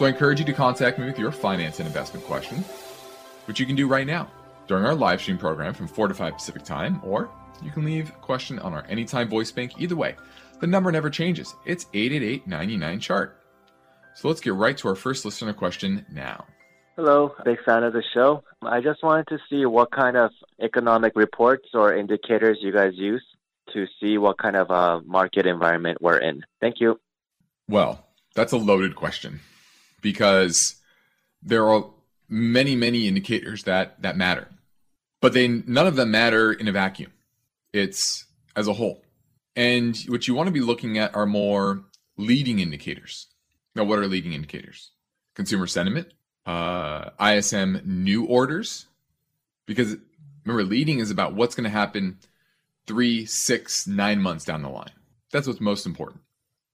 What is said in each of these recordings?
So I encourage you to contact me with your finance and investment question, which you can do right now during our live stream program from 4 to 5 Pacific time, or you can leave a question on our Anytime Voice Bank. Either way, the number never changes. It's 888 99 chart. So let's get right to our first listener question now. Hello, big fan of the show. I just wanted to see what kind of economic reports or indicators you guys use to see what kind of a market environment we're in. Thank you. Well, that's a loaded question because there are many, many indicators that that matter, but they none of them matter in a vacuum. It's as a whole, and what you want to be looking at are more leading indicators. Now, what are leading indicators? Consumer sentiment, uh, ISM new orders, because remember, leading is about what's going to happen three, six, nine months down the line. That's what's most important.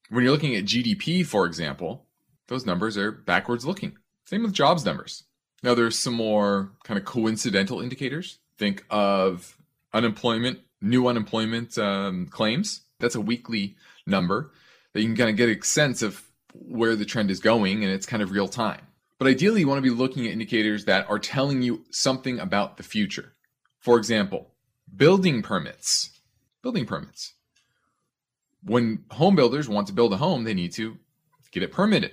When you're looking at GDP, for example, those numbers are backwards looking. Same with jobs numbers. Now, there's some more kind of coincidental indicators. Think of unemployment, new unemployment um, claims. That's a weekly number that you can kind of get a sense of where the trend is going, and it's kind of real time. But ideally, you want to be looking at indicators that are telling you something about the future. For example, building permits. Building permits. When home builders want to build a home, they need to get it permitted,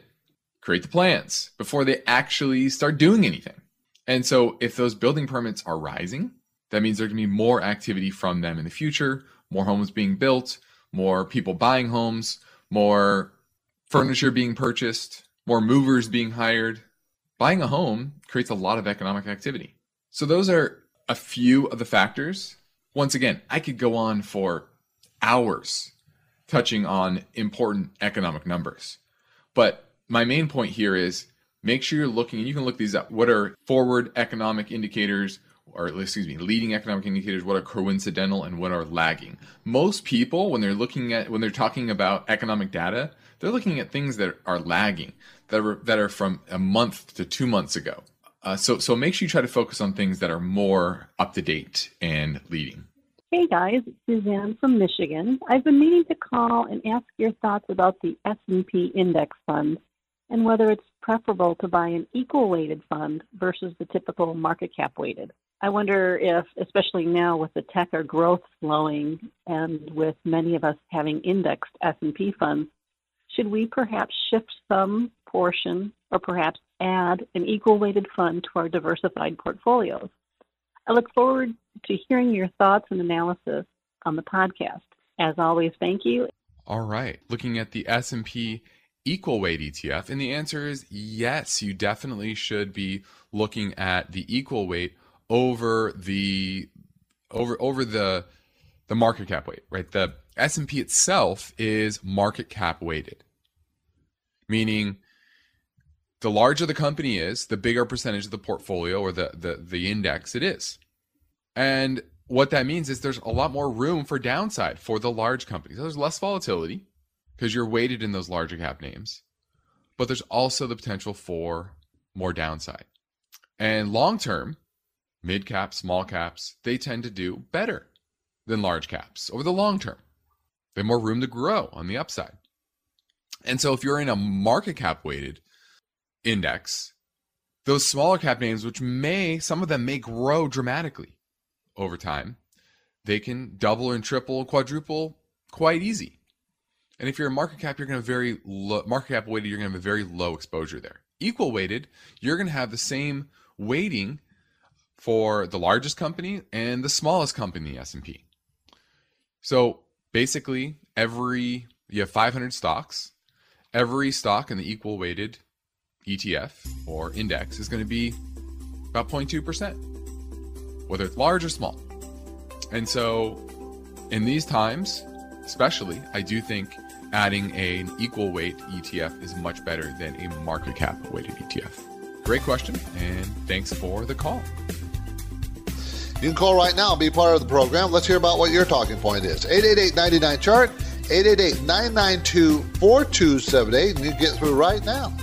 create the plans before they actually start doing anything. And so, if those building permits are rising, that means there's going to be more activity from them in the future, more homes being built, more people buying homes, more furniture being purchased, more movers being hired. Buying a home creates a lot of economic activity. So, those are a few of the factors. Once again, I could go on for hours touching on important economic numbers. But my main point here is make sure you're looking, and you can look these up. What are forward economic indicators, or excuse me, leading economic indicators? What are coincidental and what are lagging? Most people, when they're looking at, when they're talking about economic data, they're looking at things that are lagging, that are that are from a month to two months ago. Uh, so so make sure you try to focus on things that are more up to date and leading. Hey guys, it's Suzanne from Michigan. I've been meaning to call and ask your thoughts about the S&P index fund and whether it's preferable to buy an equal weighted fund versus the typical market cap weighted. I wonder if, especially now with the tech or growth slowing and with many of us having indexed S&P funds, should we perhaps shift some portion or perhaps add an equal weighted fund to our diversified portfolios? I look forward to hearing your thoughts and analysis on the podcast. As always, thank you. All right. Looking at the S&P equal weight ETF and the answer is yes, you definitely should be looking at the equal weight over the over over the the market cap weight, right? The S&P itself is market cap weighted. Meaning the larger the company is, the bigger percentage of the portfolio or the, the, the index it is. And what that means is there's a lot more room for downside for the large companies. There's less volatility because you're weighted in those larger cap names, but there's also the potential for more downside. And long term, mid caps, small caps, they tend to do better than large caps over the long term. They have more room to grow on the upside. And so if you're in a market cap weighted index, those smaller cap names, which may, some of them may grow dramatically over time, they can double and triple, quadruple quite easy. And if you're a market cap, you're going to have very low, market cap weighted, you're going to have a very low exposure there. Equal weighted, you're going to have the same weighting for the largest company and the smallest company S&P. So basically, every you have 500 stocks. Every stock in the equal weighted ETF or index is going to be about 0.2%, whether it's large or small. And so, in these times, especially, I do think adding an equal weight ETF is much better than a market cap weighted ETF. Great question, and thanks for the call. You can call right now and be part of the program. Let's hear about what your talking point is. 888 99 chart, 888 992 4278, and you get through right now.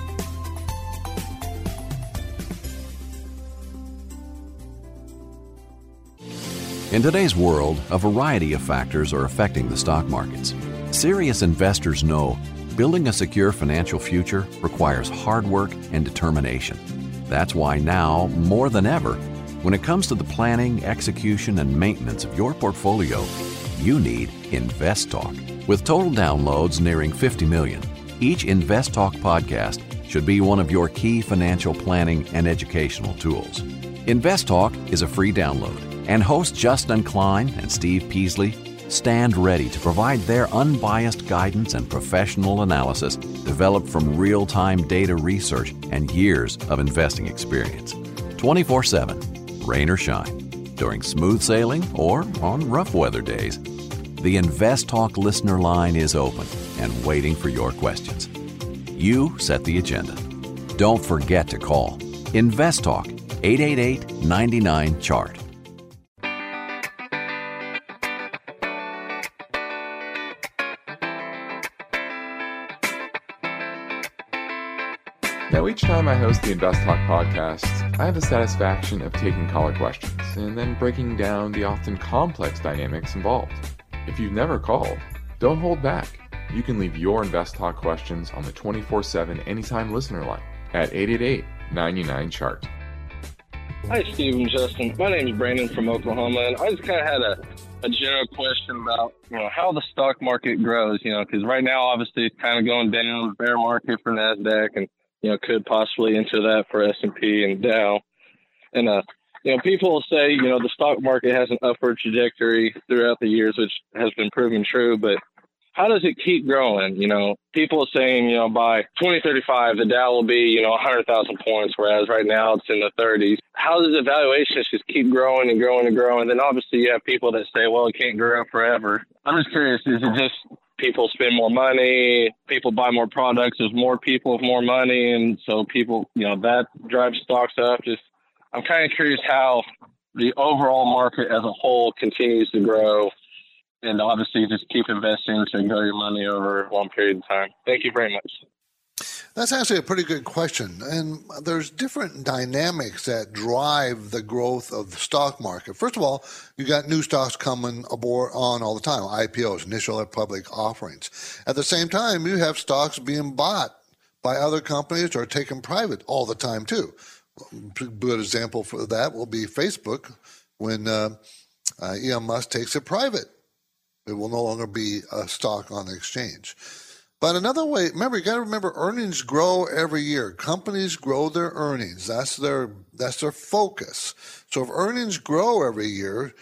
In today's world, a variety of factors are affecting the stock markets. Serious investors know building a secure financial future requires hard work and determination. That's why now, more than ever, when it comes to the planning, execution, and maintenance of your portfolio, you need InvestTalk. With total downloads nearing 50 million, each InvestTalk podcast should be one of your key financial planning and educational tools. InvestTalk is a free download and hosts Justin Klein and Steve Peasley stand ready to provide their unbiased guidance and professional analysis developed from real time data research and years of investing experience. 24 7, rain or shine, during smooth sailing or on rough weather days. The Invest Talk listener line is open and waiting for your questions. You set the agenda. Don't forget to call Invest Talk 888 99 Chart. Each time I host the Invest Talk podcast, I have the satisfaction of taking caller questions and then breaking down the often complex dynamics involved. If you've never called, don't hold back. You can leave your Invest Talk questions on the 24 7 anytime listener line at 888 99 Chart. Hi, Steve and Justin. My name is Brandon from Oklahoma, and I just kind of had a, a general question about you know how the stock market grows. You know, because right now, obviously, it's kind of going down, bear market for Nasdaq, and you know, could possibly enter that for S&P and Dow. And, uh, you know, people say, you know, the stock market has an upward trajectory throughout the years, which has been proven true, but how does it keep growing? You know, people are saying, you know, by 2035, the Dow will be, you know, 100,000 points, whereas right now it's in the 30s. How does the valuations just keep growing and growing and growing? And then obviously you have people that say, well, it can't grow forever. I'm just curious, is it just people spend more money, people buy more products, there's more people with more money, and so people, you know, that drives stocks up. Just, I'm kind of curious how the overall market as a whole continues to grow, and obviously just keep investing to grow your money over a long period of time. Thank you very much. That's actually a pretty good question. And there's different dynamics that drive the growth of the stock market. First of all, you got new stocks coming aboard on all the time, IPOs, initial public offerings. At the same time, you have stocks being bought by other companies or taken private all the time too. A good example for that will be Facebook when uh, uh, Elon Musk takes it private. It will no longer be a stock on the exchange. But another way, remember, you got to remember earnings grow every year. Companies grow their earnings. That's their that's their focus. So if earnings grow every year,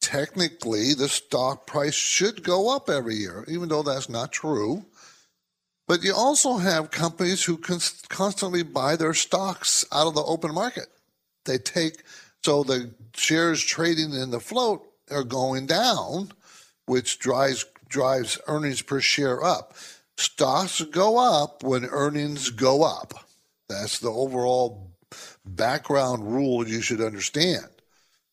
technically the stock price should go up every year, even though that's not true. But you also have companies who constantly buy their stocks out of the open market. They take so the shares trading in the float are going down, which drives drives earnings per share up. Stocks go up when earnings go up. That's the overall background rule you should understand.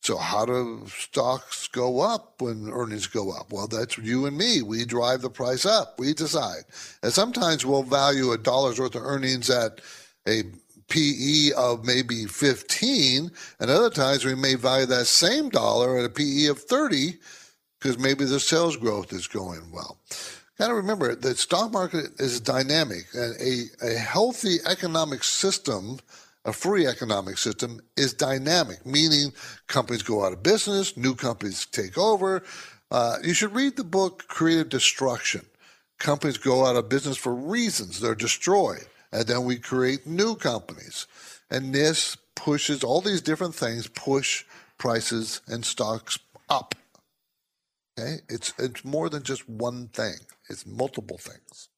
So, how do stocks go up when earnings go up? Well, that's you and me. We drive the price up. We decide. And sometimes we'll value a dollar's worth of earnings at a PE of maybe 15, and other times we may value that same dollar at a PE of 30 because maybe the sales growth is going well got to remember the stock market is dynamic and a, a healthy economic system a free economic system is dynamic meaning companies go out of business new companies take over. Uh, you should read the book creative destruction. Companies go out of business for reasons. They're destroyed and then we create new companies. And this pushes all these different things push prices and stocks up. Okay, it's it's more than just one thing; it's multiple things.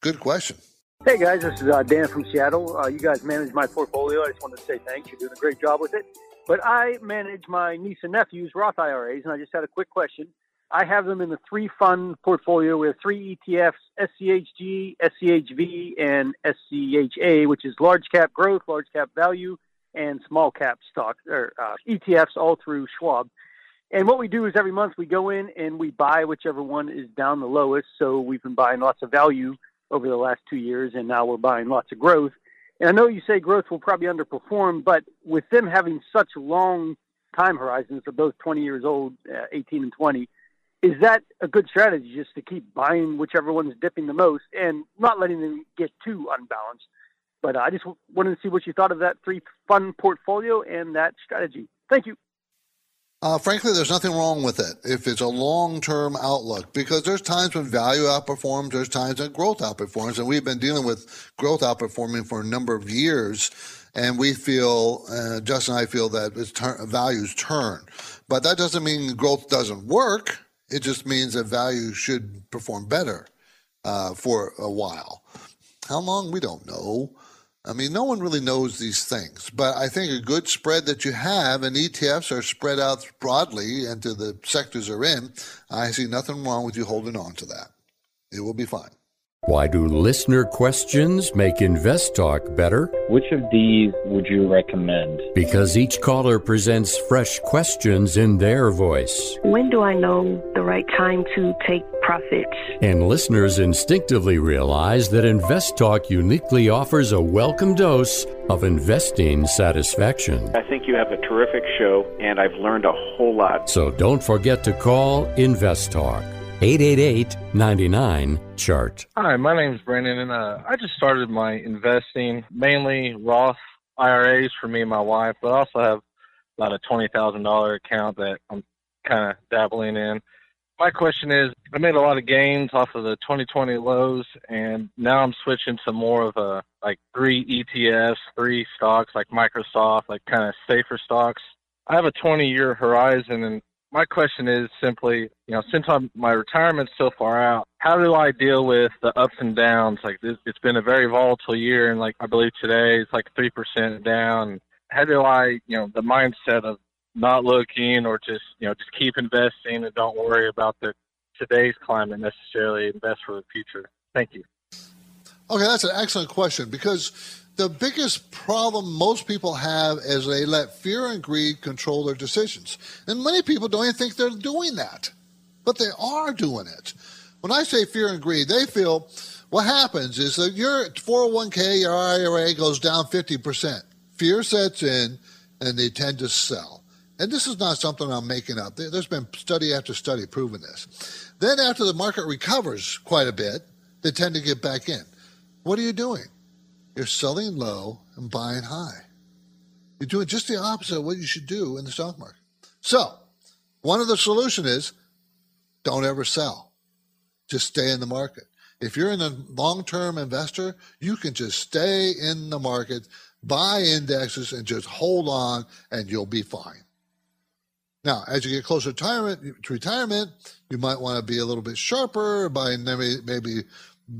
Good question. Hey guys, this is uh, Dan from Seattle. Uh, you guys manage my portfolio. I just wanted to say thanks. You're doing a great job with it. But I manage my niece and nephew's Roth IRAs, and I just had a quick question. I have them in the three fund portfolio with three ETFs SCHG, SCHV, and SCHA, which is large cap growth, large cap value, and small cap stock or uh, ETFs all through Schwab. And what we do is every month we go in and we buy whichever one is down the lowest. So we've been buying lots of value over the last two years, and now we're buying lots of growth. And I know you say growth will probably underperform, but with them having such long time horizons of both 20 years old, uh, 18 and 20, is that a good strategy just to keep buying whichever one's dipping the most and not letting them get too unbalanced? But I just wanted to see what you thought of that three fund portfolio and that strategy. Thank you. Uh, frankly, there's nothing wrong with it if it's a long term outlook because there's times when value outperforms, there's times when growth outperforms, and we've been dealing with growth outperforming for a number of years. And we feel, uh, Justin and I feel that its ter- values turn. But that doesn't mean growth doesn't work. It just means that value should perform better uh, for a while. How long? We don't know. I mean, no one really knows these things, but I think a good spread that you have, and ETFs are spread out broadly into the sectors they're in. I see nothing wrong with you holding on to that. It will be fine. Why do listener questions make Invest Talk better? Which of these would you recommend? Because each caller presents fresh questions in their voice. When do I know the right time to take profits? And listeners instinctively realize that Invest Talk uniquely offers a welcome dose of investing satisfaction. I think you have a terrific show, and I've learned a whole lot. So don't forget to call Invest Talk. 888 99 chart. Hi, my name is Brandon, and uh, I just started my investing mainly Roth IRAs for me and my wife, but I also have about a $20,000 account that I'm kind of dabbling in. My question is I made a lot of gains off of the 2020 lows, and now I'm switching to more of a like three ETFs, three stocks like Microsoft, like kind of safer stocks. I have a 20 year horizon, and my question is simply, you know, since I'm, my retirement's so far out, how do I deal with the ups and downs? Like this, it's been a very volatile year, and like I believe today it's like three percent down. How do I, you know, the mindset of not looking or just, you know, just keep investing and don't worry about the today's climate necessarily. Invest for the future. Thank you. Okay, that's an excellent question because the biggest problem most people have is they let fear and greed control their decisions. And many people don't even think they're doing that, but they are doing it. When I say fear and greed, they feel what happens is that your 401k, your IRA goes down 50%. Fear sets in and they tend to sell. And this is not something I'm making up. There's been study after study proving this. Then, after the market recovers quite a bit, they tend to get back in. What are you doing? You're selling low and buying high. You're doing just the opposite of what you should do in the stock market. So, one of the solution is don't ever sell. Just stay in the market. If you're in a long-term investor, you can just stay in the market, buy indexes, and just hold on, and you'll be fine. Now, as you get closer to retirement, to retirement, you might want to be a little bit sharper by maybe, maybe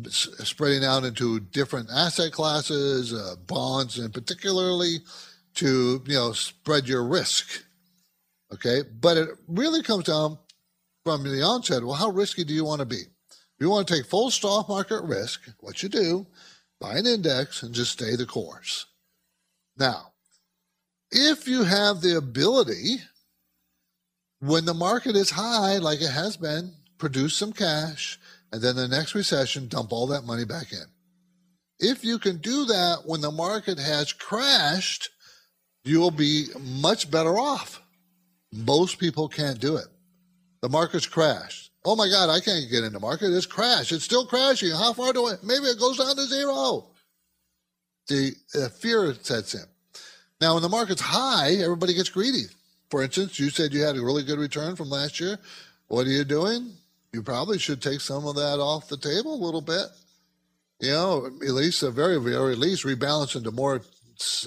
spreading out into different asset classes, uh, bonds, and particularly to you know spread your risk. Okay, but it really comes down from the onset. Well, how risky do you want to be? If you want to take full stock market risk, what you do, buy an index and just stay the course. Now, if you have the ability, when the market is high, like it has been, produce some cash and then the next recession, dump all that money back in. If you can do that when the market has crashed, you will be much better off. Most people can't do it. The market's crashed. Oh my God, I can't get in the market. It's crashed. It's still crashing. How far do I? Maybe it goes down to zero. The uh, fear sets in. Now, when the market's high, everybody gets greedy. For instance, you said you had a really good return from last year. What are you doing? you probably should take some of that off the table a little bit. you know, at least a very, very least rebalance into more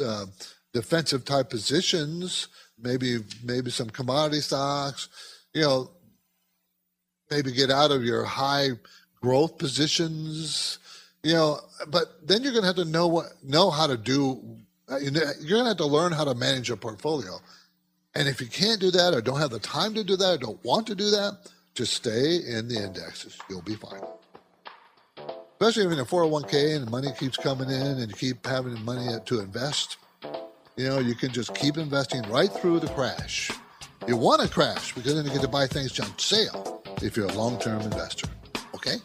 uh, defensive type positions, maybe maybe some commodity stocks, you know, maybe get out of your high growth positions, you know, but then you're going to have to know what know how to do you're going to have to learn how to manage your portfolio. And if you can't do that or don't have the time to do that or don't want to do that, just stay in the indexes. You'll be fine. Especially if you're in a 401k and money keeps coming in and you keep having money to invest. You know, you can just keep investing right through the crash. You want to crash because then you get to buy things on sale if you're a long term investor. Okay?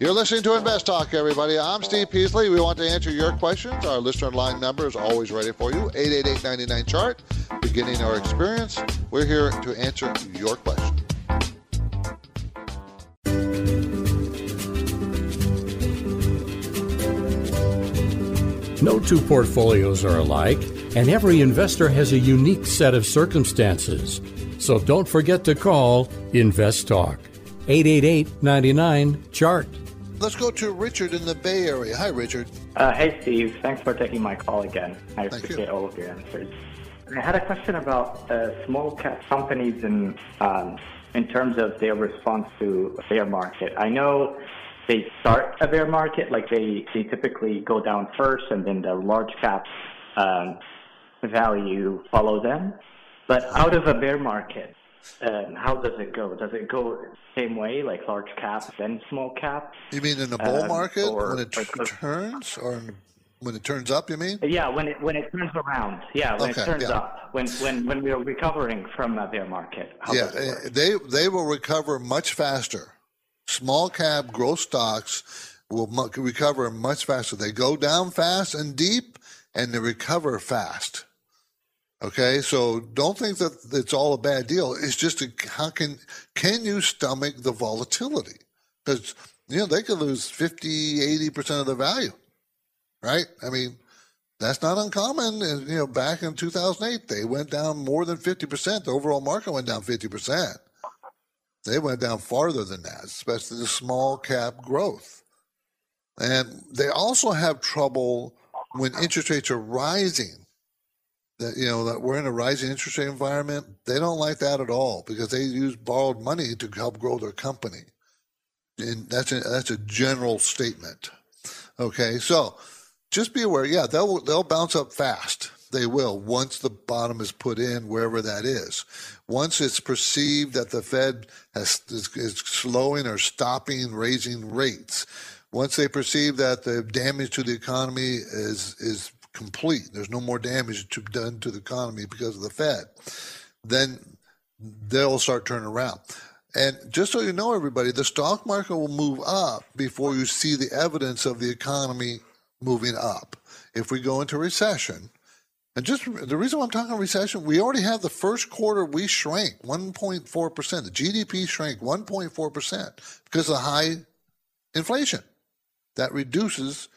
You're listening to Invest Talk, everybody. I'm Steve Peasley. We want to answer your questions. Our listener line number is always ready for you 888 99 chart. Beginning our experience, we're here to answer your question. No two portfolios are alike, and every investor has a unique set of circumstances. So don't forget to call Invest Talk. 888 99 Chart. Let's go to Richard in the Bay Area. Hi, Richard. Uh, hey, Steve. Thanks for taking my call again. I Thank appreciate you. all of your answers. I had a question about uh, small cap companies and um, in terms of their response to a bear market. I know they start a bear market, like they, they typically go down first, and then the large cap um, value follow them. But out of a bear market, um, how does it go? Does it go same way, like large cap then small cap? You mean in the bull Um, market or- when it or- t- turns, or when it turns up? You mean? Yeah, when it when it turns around. Yeah, when Okay, it turns yeah. up. When when when we are recovering from a bear market. Yeah, does it work? they they will recover much faster. Small cap growth stocks will mu- recover much faster. They go down fast and deep, and they recover fast. Okay, so don't think that it's all a bad deal. It's just a, how can can you stomach the volatility? Because you know they could lose 50, 80 percent of the value, right? I mean, that's not uncommon. And, you know, back in 2008, they went down more than 50%. The overall market went down 50%. They went down farther than that, especially the small cap growth. And they also have trouble when interest rates are rising. That you know that we're in a rising interest rate environment. They don't like that at all because they use borrowed money to help grow their company. And that's a, that's a general statement. Okay, so just be aware. Yeah, they'll they'll bounce up fast. They will once the bottom is put in wherever that is. Once it's perceived that the Fed has is, is slowing or stopping raising rates. Once they perceive that the damage to the economy is is complete, there's no more damage to, done to the economy because of the Fed, then they'll start turning around. And just so you know, everybody, the stock market will move up before you see the evidence of the economy moving up. If we go into recession, and just the reason why I'm talking recession, we already have the first quarter we shrank 1.4%. The GDP shrank 1.4% because of high inflation. That reduces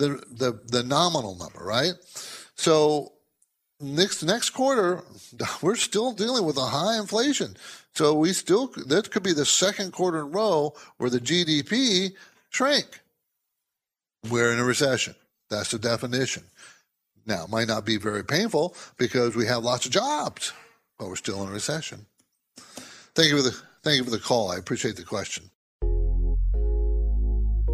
the, the, the nominal number, right? So next next quarter, we're still dealing with a high inflation. So we still that could be the second quarter in row where the GDP shrank. We're in a recession. That's the definition. Now, it might not be very painful because we have lots of jobs, but we're still in a recession. Thank you for the thank you for the call. I appreciate the question.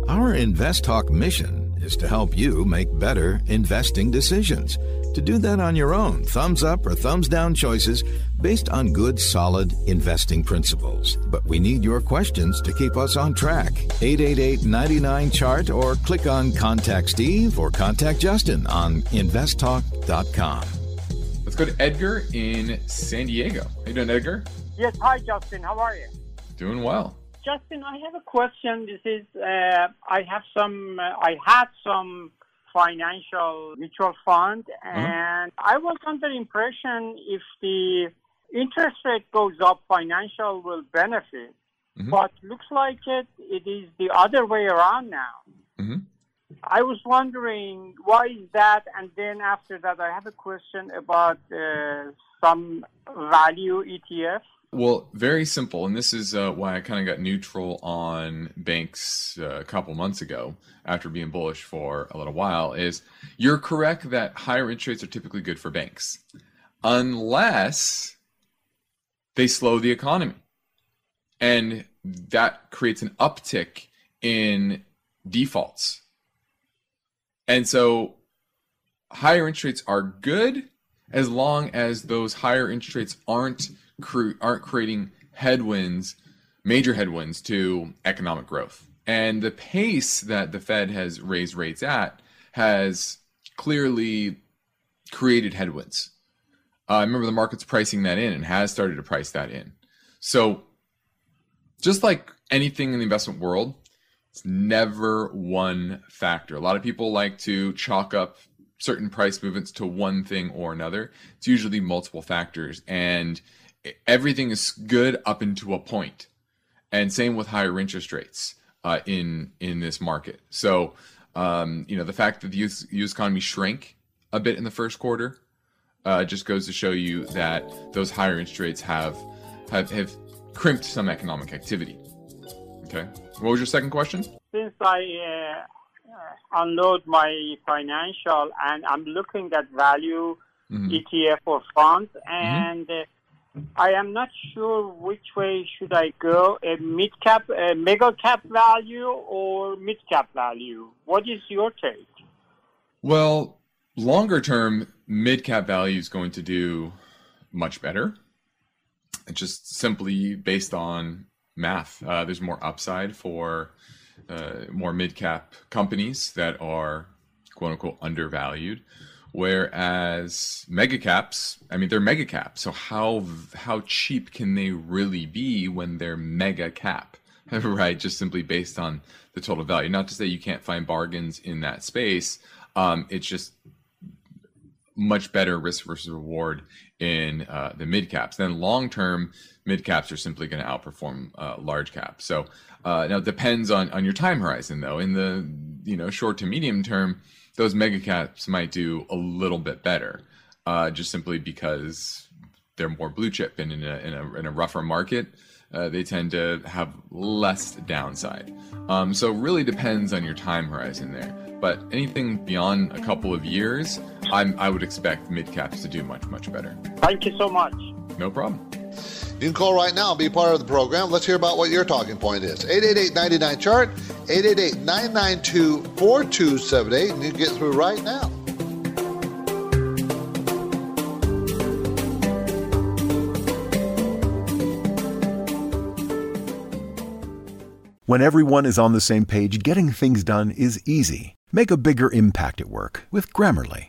Our Invest Talk mission is to help you make better investing decisions. To do that on your own, thumbs up or thumbs down choices based on good, solid investing principles. But we need your questions to keep us on track. 888 99 Chart or click on Contact Steve or Contact Justin on investtalk.com. Let's go to Edgar in San Diego. How you doing, Edgar? Yes, hi Justin. How are you? Doing well. Justin, I have a question. This is uh, I have some. Uh, I had some financial mutual fund, and I was under the impression if the interest rate goes up, financial will benefit. But looks like it it is the other way around now. Mhm. I was wondering why is that, and then after that, I have a question about uh, some value ETF Well, very simple, and this is uh, why I kind of got neutral on banks uh, a couple months ago after being bullish for a little while. Is you're correct that higher interest rates are typically good for banks, unless they slow the economy, and that creates an uptick in defaults. And so, higher interest rates are good as long as those higher interest rates aren't cre- aren't creating headwinds, major headwinds to economic growth. And the pace that the Fed has raised rates at has clearly created headwinds. Uh, I remember the market's pricing that in and has started to price that in. So, just like anything in the investment world, it's never one factor. A lot of people like to chalk up certain price movements to one thing or another. It's usually multiple factors. And everything is good up into a point, and same with higher interest rates uh, in in this market. So, um, you know, the fact that the U.S. economy shrank a bit in the first quarter uh, just goes to show you that those higher interest rates have have have crimped some economic activity. Okay, what was your second question? Since I uh, unload my financial and I'm looking at value mm-hmm. ETF or funds and. Mm-hmm I am not sure which way should I go, a mid cap, a mega cap value or mid cap value. What is your take? Well, longer term, mid cap value is going to do much better. It's just simply based on math. Uh, there's more upside for uh, more mid cap companies that are quote unquote undervalued. Whereas mega caps, I mean, they're mega caps. So how how cheap can they really be when they're mega cap, right? Just simply based on the total value. Not to say you can't find bargains in that space. Um, it's just much better risk versus reward in uh, the mid caps. Then long term, mid caps are simply going to outperform uh, large caps. So uh, now it depends on on your time horizon, though. In the you know short to medium term those mega caps might do a little bit better, uh, just simply because they're more blue chip and in a in a, in a rougher market. Uh, they tend to have less downside. Um, so really depends on your time horizon there. But anything beyond a couple of years, I'm, I would expect mid caps to do much much better. Thank you so much. No problem. You can call right now and be part of the program. Let's hear about what your talking point is. 888 chart 888 992 4278, and you can get through right now. When everyone is on the same page, getting things done is easy. Make a bigger impact at work with Grammarly.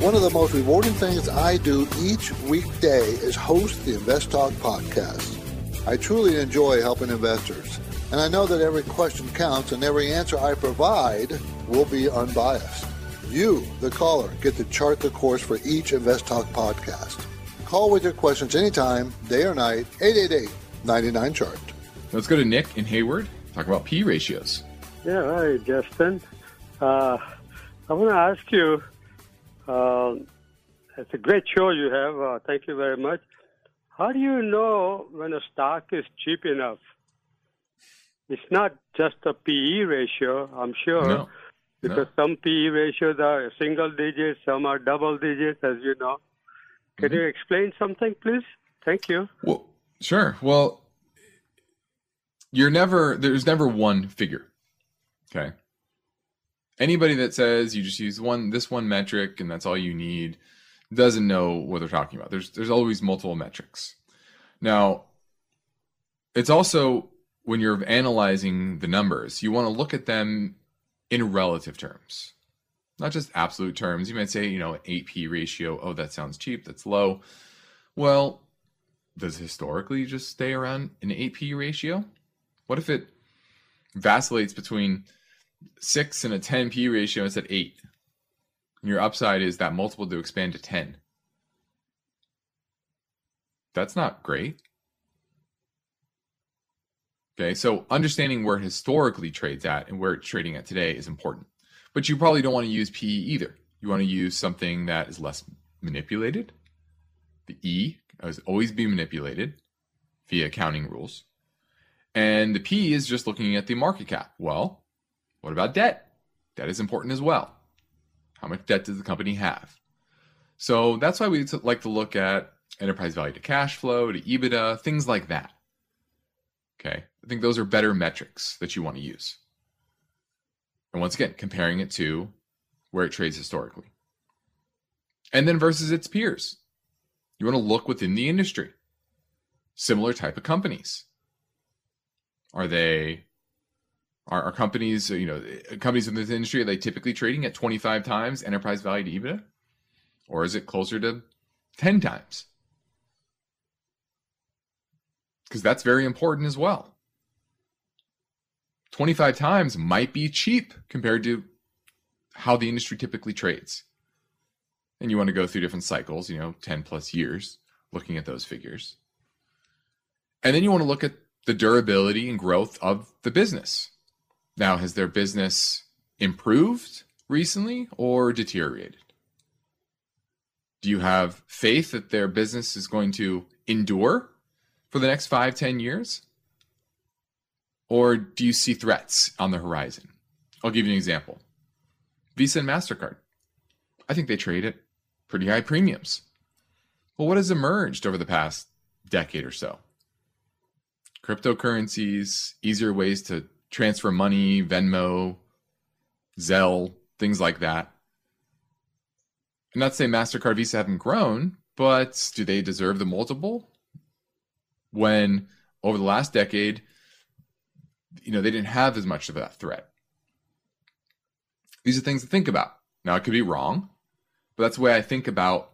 One of the most rewarding things I do each weekday is host the Invest Talk podcast. I truly enjoy helping investors, and I know that every question counts and every answer I provide will be unbiased. You, the caller, get to chart the course for each Invest Talk podcast. Call with your questions anytime, day or night, 888 99 Chart. Let's go to Nick in Hayward, talk about P ratios. Yeah, hi, Justin. Uh, I want to ask you it's a great show you have. Uh, thank you very much. How do you know when a stock is cheap enough? It's not just a PE ratio, I'm sure, no. because no. some PE ratios are single digits, some are double digits, as you know. Can mm-hmm. you explain something, please? Thank you. Well, sure. Well, you're never there's never one figure. Okay anybody that says you just use one this one metric and that's all you need doesn't know what they're talking about. There's there's always multiple metrics. Now, it's also when you're analyzing the numbers, you want to look at them in relative terms, not just absolute terms. You might say, you know, 8p ratio. Oh, that sounds cheap. That's low. Well, does historically just stay around an 8p ratio? What if it vacillates between 6 and a 10p ratio it's at 8? And your upside is that multiple to expand to 10. That's not great. Okay, so understanding where historically trades at and where it's trading at today is important. But you probably don't want to use PE either. You want to use something that is less manipulated. The E has always been manipulated via accounting rules. And the P is just looking at the market cap. Well, what about debt? Debt is important as well. How much debt does the company have? So that's why we like to look at enterprise value to cash flow, to EBITDA, things like that. Okay. I think those are better metrics that you want to use. And once again, comparing it to where it trades historically. And then versus its peers. You want to look within the industry. Similar type of companies. Are they are, are companies, you know, companies in this industry, are they typically trading at 25 times enterprise value to EBITDA? Or is it closer to 10 times? Because that's very important as well. 25 times might be cheap compared to how the industry typically trades. And you want to go through different cycles, you know, 10 plus years, looking at those figures. And then you want to look at the durability and growth of the business. Now, has their business improved recently or deteriorated? Do you have faith that their business is going to endure for the next five, ten years? Or do you see threats on the horizon? I'll give you an example Visa and MasterCard. I think they trade at pretty high premiums. Well, what has emerged over the past decade or so? Cryptocurrencies, easier ways to transfer money, Venmo, Zelle, things like that. I'm not saying MasterCard Visa haven't grown, but do they deserve the multiple? When over the last decade, you know, they didn't have as much of that threat. These are things to think about. Now, it could be wrong, but that's the way I think about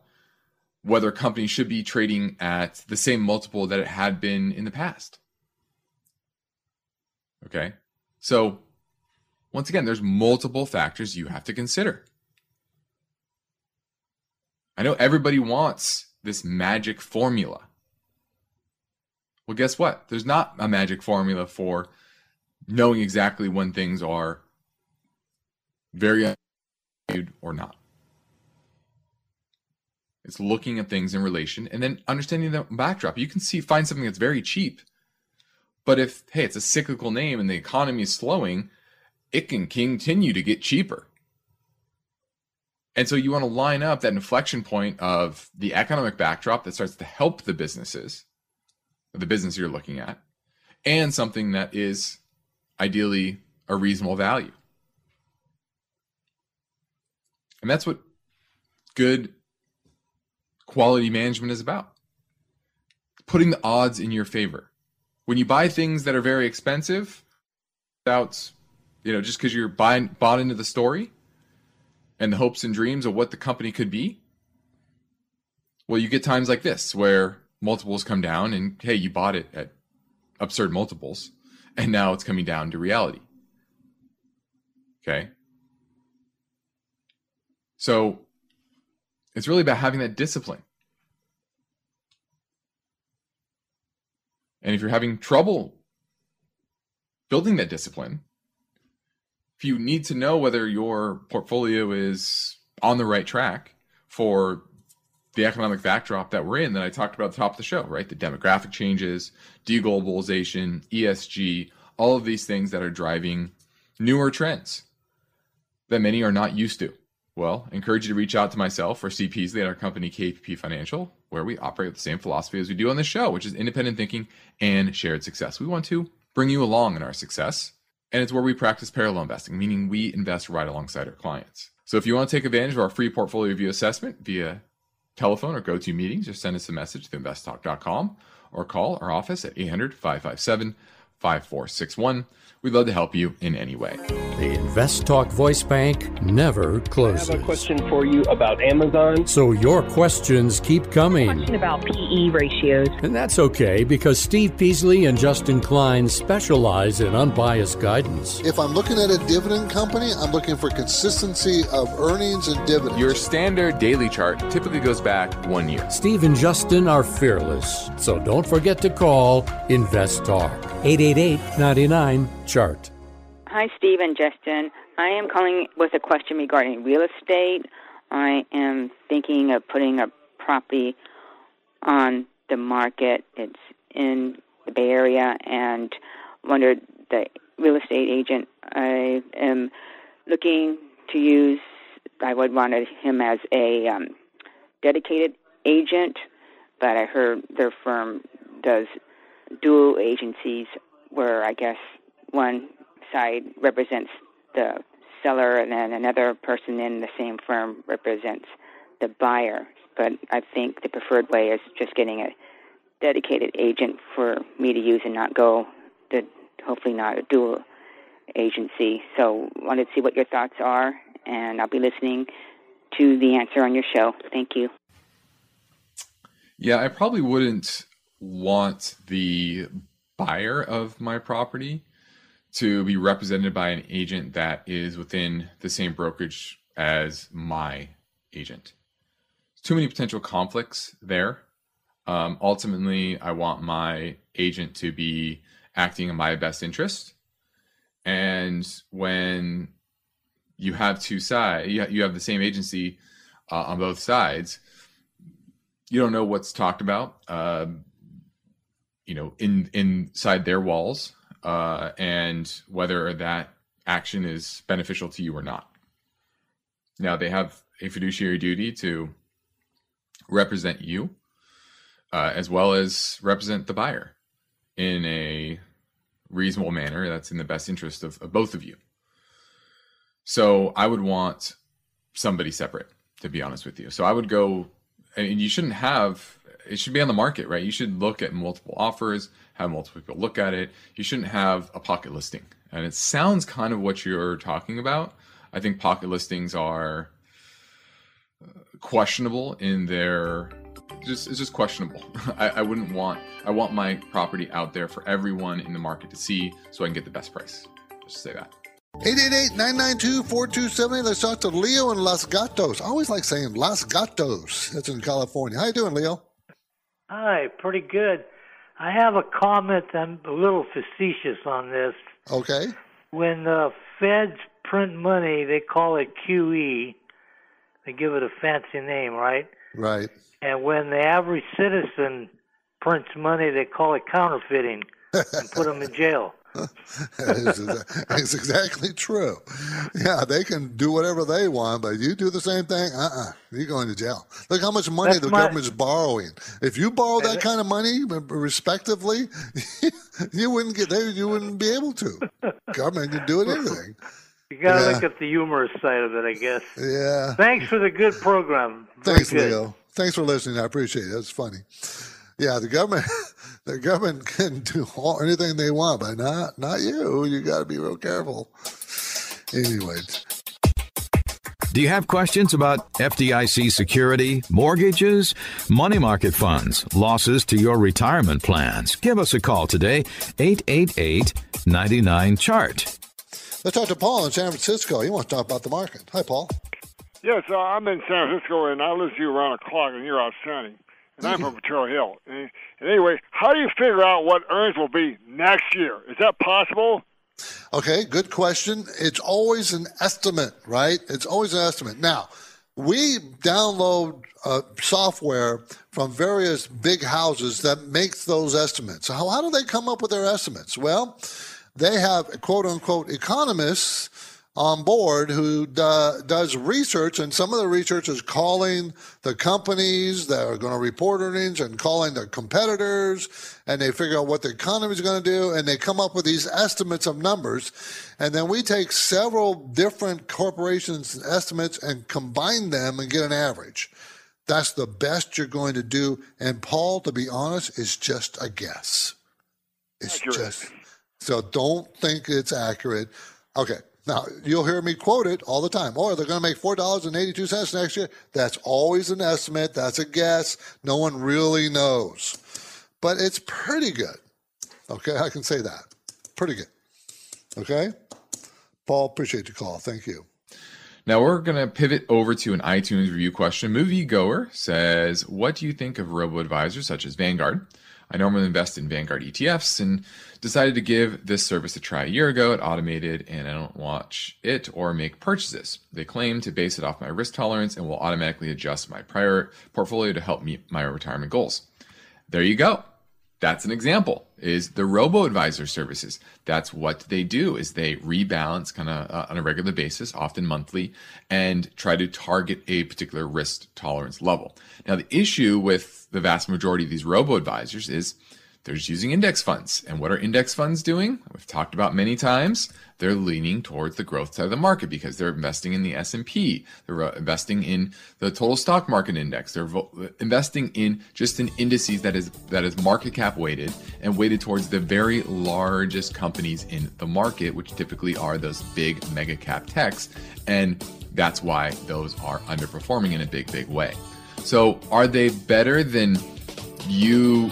whether a company should be trading at the same multiple that it had been in the past. Okay. So, once again, there's multiple factors you have to consider. I know everybody wants this magic formula. Well, guess what? There's not a magic formula for knowing exactly when things are very or not. It's looking at things in relation and then understanding the backdrop. You can see find something that's very cheap. But if hey, it's a cyclical name and the economy is slowing, it can continue to get cheaper. And so you want to line up that inflection point of the economic backdrop that starts to help the businesses, the business you're looking at, and something that is ideally a reasonable value. And that's what good quality management is about. Putting the odds in your favor. When you buy things that are very expensive, without, you know, just because you're buying bought into the story and the hopes and dreams of what the company could be, well, you get times like this where multiples come down and hey, you bought it at absurd multiples and now it's coming down to reality. Okay. So it's really about having that discipline. And if you're having trouble building that discipline, if you need to know whether your portfolio is on the right track for the economic backdrop that we're in that I talked about at the top of the show, right? The demographic changes, deglobalization, ESG, all of these things that are driving newer trends that many are not used to. Well, encourage you to reach out to myself or C. Peasley at our company KPP Financial, where we operate with the same philosophy as we do on this show, which is independent thinking and shared success. We want to bring you along in our success, and it's where we practice parallel investing, meaning we invest right alongside our clients. So if you want to take advantage of our free portfolio review assessment via telephone or go to meetings, just send us a message to investtalk.com or call our office at 800 557 5461. We'd love to help you in any way. The Invest Talk Voice Bank never closes. I have a question for you about Amazon. So your questions keep coming. Question about PE ratios. And that's okay because Steve Peasley and Justin Klein specialize in unbiased guidance. If I'm looking at a dividend company, I'm looking for consistency of earnings and dividends. Your standard daily chart typically goes back one year. Steve and Justin are fearless, so don't forget to call Invest Talk 888 99 Chart. Hi, Steve and Justin. I am calling with a question regarding real estate. I am thinking of putting a property on the market. It's in the Bay Area, and wondered the real estate agent I am looking to use. I would want him as a um, dedicated agent, but I heard their firm does dual agencies, where I guess one side represents the seller and then another person in the same firm represents the buyer. But I think the preferred way is just getting a dedicated agent for me to use and not go the hopefully not a dual agency. So wanted to see what your thoughts are and I'll be listening to the answer on your show. Thank you. Yeah, I probably wouldn't want the buyer of my property to be represented by an agent that is within the same brokerage as my agent. Too many potential conflicts there. Um, ultimately, I want my agent to be acting in my best interest. And when you have two sides, you, have the same agency uh, on both sides, you don't know what's talked about, uh, you know, in inside their walls uh, and whether that action is beneficial to you or not. Now, they have a fiduciary duty to represent you uh, as well as represent the buyer in a reasonable manner that's in the best interest of, of both of you. So I would want somebody separate, to be honest with you. So I would go, and you shouldn't have, it should be on the market, right? You should look at multiple offers have multiple people look at it. You shouldn't have a pocket listing. And it sounds kind of what you're talking about. I think pocket listings are uh, questionable in their just it's just questionable. I, I wouldn't want I want my property out there for everyone in the market to see so I can get the best price. Just say that. 888-992-4270. Let's talk to Leo in Los Gatos. I always like saying Los Gatos. That's in California. How you doing, Leo? Hi, pretty good. I have a comment. I'm a little facetious on this. Okay. When the feds print money, they call it QE. They give it a fancy name, right? Right. And when the average citizen prints money, they call it counterfeiting and put them in jail. That's exactly true. Yeah, they can do whatever they want, but you do the same thing, uh uh-uh, uh, you are going to jail. Look how much money That's the my, government's borrowing. If you borrow that kind of money, respectively, you wouldn't get there. You wouldn't be able to. Government can do anything. You got to yeah. look at the humorous side of it, I guess. Yeah. Thanks for the good program. Very Thanks, good. Leo. Thanks for listening. I appreciate it. That's funny. Yeah, the government the government can do all, anything they want, but not not you. You got to be real careful. Anyway. Do you have questions about FDIC security, mortgages, money market funds, losses to your retirement plans? Give us a call today, 888 99 Chart. Let's talk to Paul in San Francisco. He wants to talk about the market. Hi, Paul. Yes, uh, I'm in San Francisco and I listen to you around the clock and you're outstanding and I'm from Potrero Hill. And, anyway, how do you figure out what earnings will be next year? Is that possible? Okay, good question. It's always an estimate, right? It's always an estimate. Now, we download uh, software from various big houses that makes those estimates. How, how do they come up with their estimates? Well, they have quote unquote economists on board who do, does research, and some of the research is calling the companies that are going to report earnings and calling their competitors, and they figure out what the economy is going to do, and they come up with these estimates of numbers. And then we take several different corporations' estimates and combine them and get an average. That's the best you're going to do. And Paul, to be honest, is just a guess. It's Accurate. just So don't think it's accurate. Okay. Now, you'll hear me quote it all the time. Oh, they're going to make $4.82 next year. That's always an estimate. That's a guess. No one really knows. But it's pretty good. Okay. I can say that. Pretty good. Okay. Paul, appreciate your call. Thank you. Now we're going to pivot over to an iTunes review question. Movie Goer says, What do you think of robo advisors such as Vanguard? I normally invest in Vanguard ETFs and decided to give this service a try a year ago. It automated and I don't watch it or make purchases. They claim to base it off my risk tolerance and will automatically adjust my prior portfolio to help meet my retirement goals. There you go. That's an example is the robo advisor services. That's what they do is they rebalance kind of uh, on a regular basis, often monthly, and try to target a particular risk tolerance level. Now, the issue with the vast majority of these robo advisors is they're using index funds. And what are index funds doing? We've talked about many times. They're leaning towards the growth side of the market because they're investing in the S&P. They're uh, investing in the total stock market index. They're investing in just an indices that is that is market cap weighted and weighted towards the very largest companies in the market, which typically are those big mega cap techs. And that's why those are underperforming in a big, big way. So are they better than you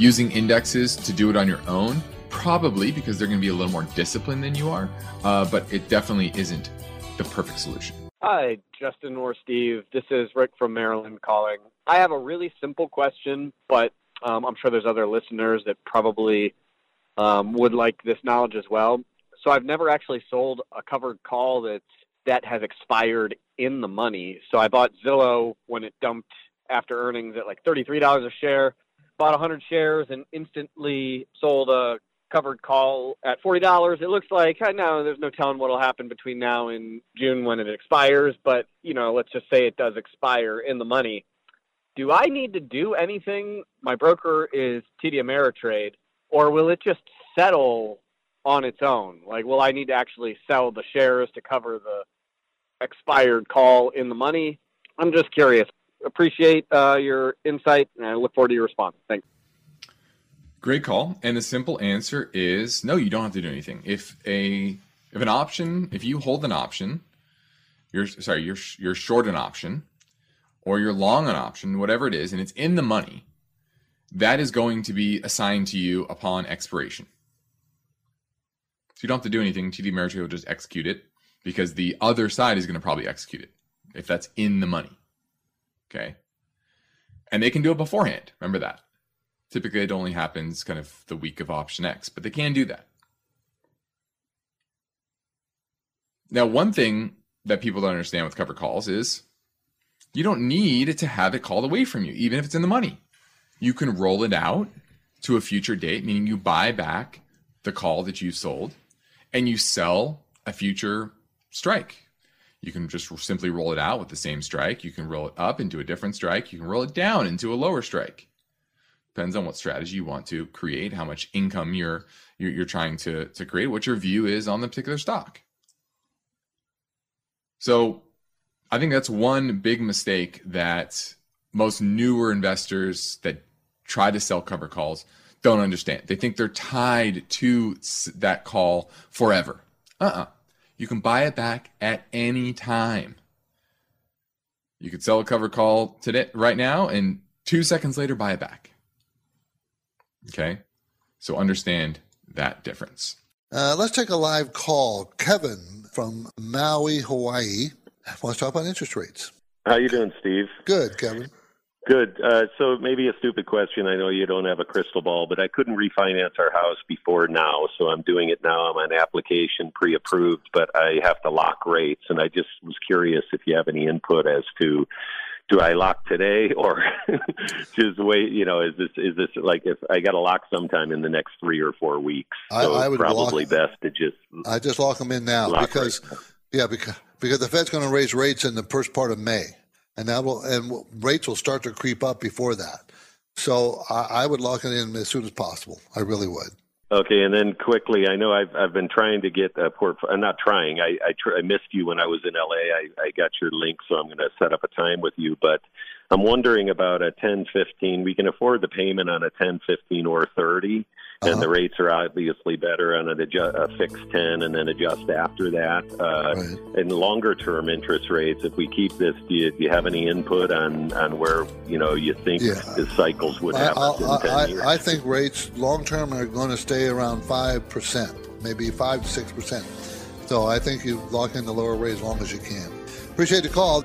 using indexes to do it on your own? Probably because they're going to be a little more disciplined than you are, uh, but it definitely isn't the perfect solution. Hi, Justin or Steve. This is Rick from Maryland calling. I have a really simple question, but um, I'm sure there's other listeners that probably um, would like this knowledge as well. So I've never actually sold a covered call that's that has expired in the money. So I bought Zillow when it dumped after earnings at like $33 a share bought 100 shares and instantly sold a covered call at $40. It looks like I know there's no telling what'll happen between now and June when it expires, but you know, let's just say it does expire in the money. Do I need to do anything? My broker is TD Ameritrade, or will it just settle on its own? Like, will I need to actually sell the shares to cover the expired call in the money? I'm just curious appreciate uh, your insight, and I look forward to your response. Thanks. Great call. And the simple answer is no, you don't have to do anything. If a if an option, if you hold an option, you're sorry, you're you're short an option, or you're long an option, whatever it is, and it's in the money, that is going to be assigned to you upon expiration. So you don't have to do anything. TD Ameritrade will just execute it because the other side is going to probably execute it if that's in the money. Okay. And they can do it beforehand. Remember that. Typically, it only happens kind of the week of option X, but they can do that. Now, one thing that people don't understand with cover calls is you don't need to have it called away from you, even if it's in the money. You can roll it out to a future date, meaning you buy back the call that you sold and you sell a future strike you can just simply roll it out with the same strike. You can roll it up into a different strike. You can roll it down into a lower strike. Depends on what strategy you want to create, how much income you're you're, you're trying to to create, what your view is on the particular stock. So, I think that's one big mistake that most newer investors that try to sell cover calls don't understand. They think they're tied to that call forever. Uh-uh. You can buy it back at any time. You could sell a cover call today, right now, and two seconds later, buy it back. Okay. So understand that difference. Uh, let's take a live call. Kevin from Maui, Hawaii, wants to talk about interest rates. How you doing, Steve? Good, Kevin. Good. Uh, so maybe a stupid question. I know you don't have a crystal ball, but I couldn't refinance our house before now, so I'm doing it now. I'm on application pre-approved, but I have to lock rates, and I just was curious if you have any input as to do I lock today or just wait? You know, is this is this like if I got to lock sometime in the next three or four weeks? So I, I would probably lock, best to just I just lock them in now because yeah because because the Fed's going to raise rates in the first part of May and that will and rates will start to creep up before that. So I, I would lock it in as soon as possible. I really would. Okay, and then quickly, I know I've I've been trying to get a portfolio. I'm uh, not trying. I I, tr- I missed you when I was in LA. I I got your link, so I'm going to set up a time with you. But I'm wondering about a 10, 15. We can afford the payment on a 10, 15, or 30. And Uh-huh. the rates are obviously better on an adju- a fixed 10 and then adjust after that. Uh, And longer term interest rates, if we keep this, do you, do you have any input on, on where you know you think Yeah. the cycles would I, have us in 10 I, years? I, I think rates long term are going to stay around 5%, maybe 5 to 6%. So I think you lock in the lower rate as long as you can. Appreciate the call.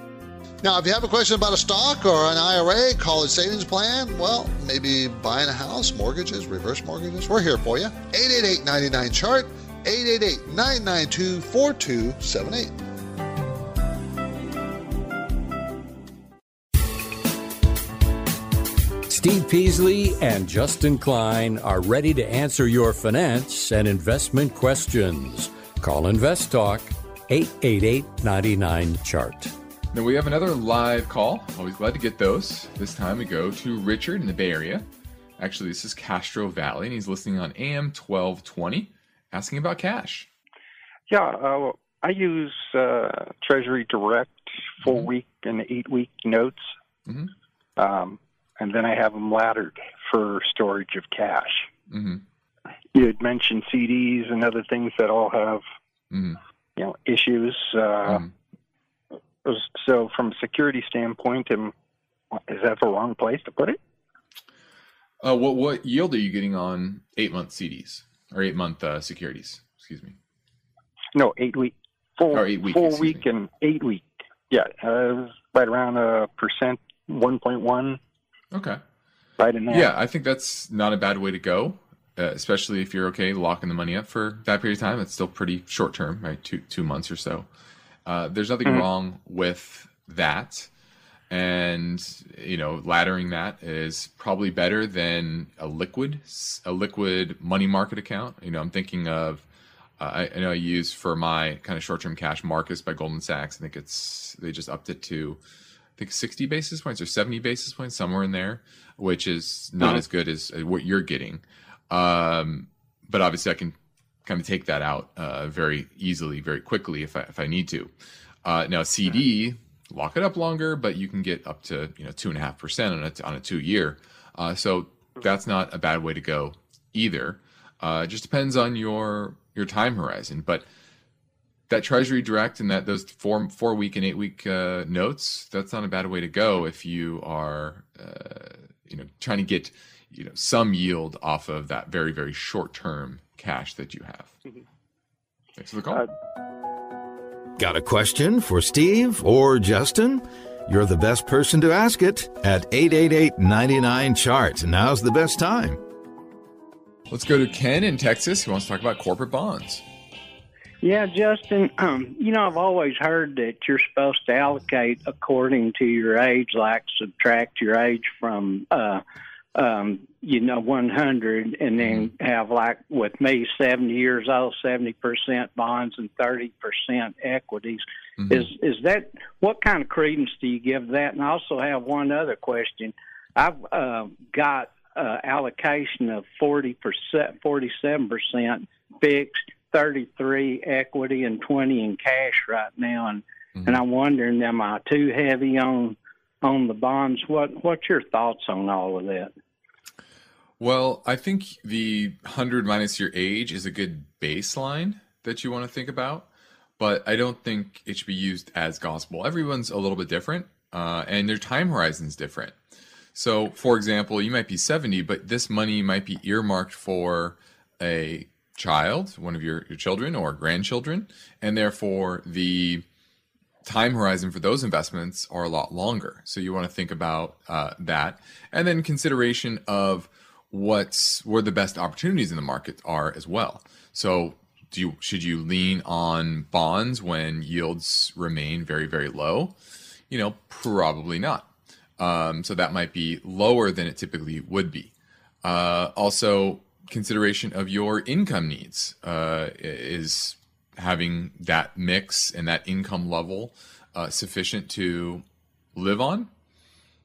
Now, if you have a question about a stock or an IRA, college savings plan, well, maybe buying a house, mortgages, reverse mortgages, we're here for you. 888 99 chart, 888 992 4278. Steve Peasley and Justin Klein are ready to answer your finance and investment questions. Call Invest Talk 888 99 Chart. Now we have another live call. Always glad to get those. This time we go to Richard in the Bay Area. Actually, this is Castro Valley, and he's listening on AM 1220, asking about cash. Yeah, uh, I use uh, Treasury Direct four week and eight week notes, Mhm. um, and then I have them laddered for storage of cash. Mm-hmm. You had mentioned CDs and other things that all have Mhm. you know issues. Uh, So, from a security standpoint, am, is that the wrong place to put it? Uh, what what yield are you getting on eight month CDs or eight month uh, securities? Excuse me. No, eight week, four, Or eight week, four excuse week and eight week. Yeah, uh, right around a percent, one point one. Okay. Right in there. Yeah, I think that's not a bad way to go, uh, especially if you're okay locking the money up for that period of time. It's still pretty short term, right? Two two months or so. Uh, there's nothing Mhm. wrong with that, and you know, laddering that is probably better than a liquid a liquid money market account. You know, I'm thinking of. Uh, I, I know I use for my kind of short-term cash Marcus by Goldman Sachs. I think it's they just upped it to I think 60 basis points or 70 basis points, somewhere in there, which is not Mhm. as good as uh, what you're getting. Um, but obviously, I can kind of take that out uh, very easily, very quickly if I, if I need to. Uh, now, CD, lock it up longer, but you can get up to you know two and a half percent on a on a two year. Uh, so that's not a bad way to go either. Uh, it just depends on your your time horizon, but that Treasury Direct and that those four four week and eight week uh, notes, that's not a bad way to go if you are uh, you know trying to get you know some yield off of that very very short term cash that you have. Thanks for the call. Got a question for Steve or Justin? You're the best person to ask it at 888 99 Chart. Now's the best time. Let's go to Ken in Texas who wants to talk about corporate bonds. Yeah, Justin, um, you know, I've always heard that you're supposed to allocate according to your age, like subtract your age from, uh, um, you know, 100, and then have, like, with me, 70 years old, 70% bonds and 30% equities. Is is that what kind of credence do you give that? And I also have one other question. I've uh, got uh, allocation of 40%, 47% fixed 33 equity and 20 in cash right now and and I'm wondering am I too heavy on on the bonds what what's your thoughts on all of that Well, I think the 100 minus your age is a good baseline that you want to think about, but I don't think it should be used as gospel. Everyone's a little bit different, uh, and their time horizon's different. So, for example, you might be 70, but this money might be earmarked for a child, one of your, your children or grandchildren, and therefore the time horizon for those investments are a lot longer. So you want to think about uh, that, and then consideration of what's where the best opportunities in the market are as well. So do you should you lean on bonds when yields remain very very low? You know, probably not. Um, so that might be lower than it typically would be. Uh, also, consideration of your income needs uh, is having that mix and that income level uh, sufficient to live on.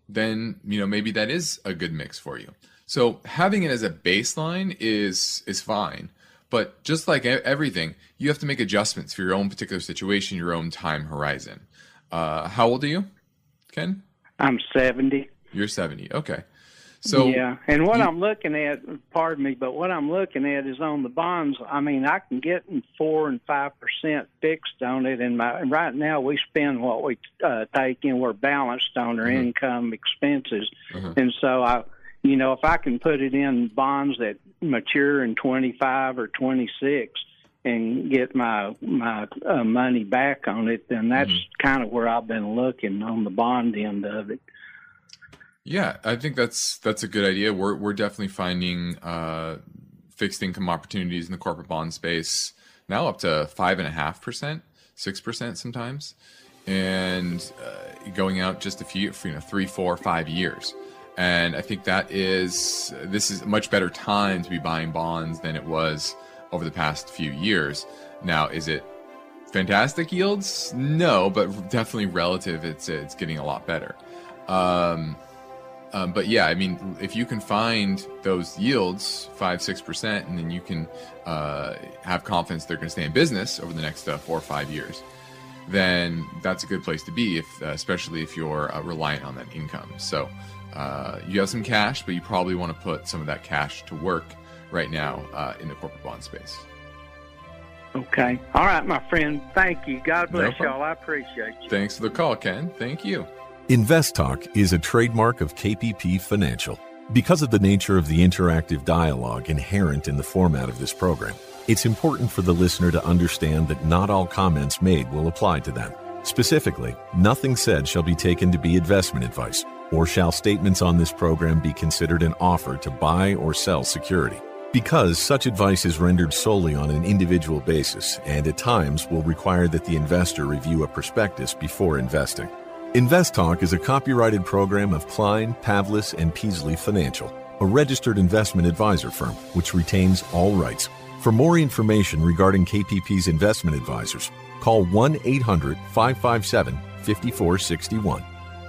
Then you know maybe that is a good mix for you. So having it as a baseline is is fine, but just like everything, you have to make adjustments for your own particular situation, your own time horizon. Uh, how old are you, Ken? I'm 70 You're 70. Okay. So yeah, and what I'm looking at, pardon me, but what I'm looking at is on the bonds. I mean, I can get four and five percent fixed on it, and my and right now we spend what we uh, take in. We're balanced on our Mhm. income expenses, Mhm. and so I, you know, if I can put it in bonds that mature in 25 or 26 and get my my uh, money back on it, then that's kind of where I've been looking on the bond end of it. Yeah, I think that's that's a good idea. We're we're definitely finding uh, fixed income opportunities in the corporate bond space now up to five and a half percent, six percent sometimes, and uh, going out just a few, you know, three, four, five years. And I think that is this is a much better time to be buying bonds than it was over the past few years. Now, is it fantastic yields? No, but definitely relative. It's it's getting a lot better. Um, um, but yeah, I mean, if you can find those yields five six percent, and then you can uh, have confidence they're going to stay in business over the next uh, four or five years, then that's a good place to be. If uh, especially if you're uh, reliant on that income. So uh, you have some cash, but you probably want to put some of that cash to work right now uh, in the corporate bond space. Okay. All right, my friend. Thank you. God bless problem. y'all. I appreciate you. Thanks for the call, Ken. Thank you. Invest Talk is a trademark of KPP Financial. Because of the nature of the interactive dialogue inherent in the format of this program, it's important for the listener to understand that not all comments made will apply to them. Specifically, nothing said shall be taken to be investment advice, or shall statements on this program be considered an offer to buy or sell security. Because such advice is rendered solely on an individual basis and at times will require that the investor review a prospectus before investing. Invest Talk is a copyrighted program of Klein, Pavlis, and Peasley Financial, a registered investment advisor firm which retains all rights. For more information regarding KPP's investment advisors, call 1 800 557 5461.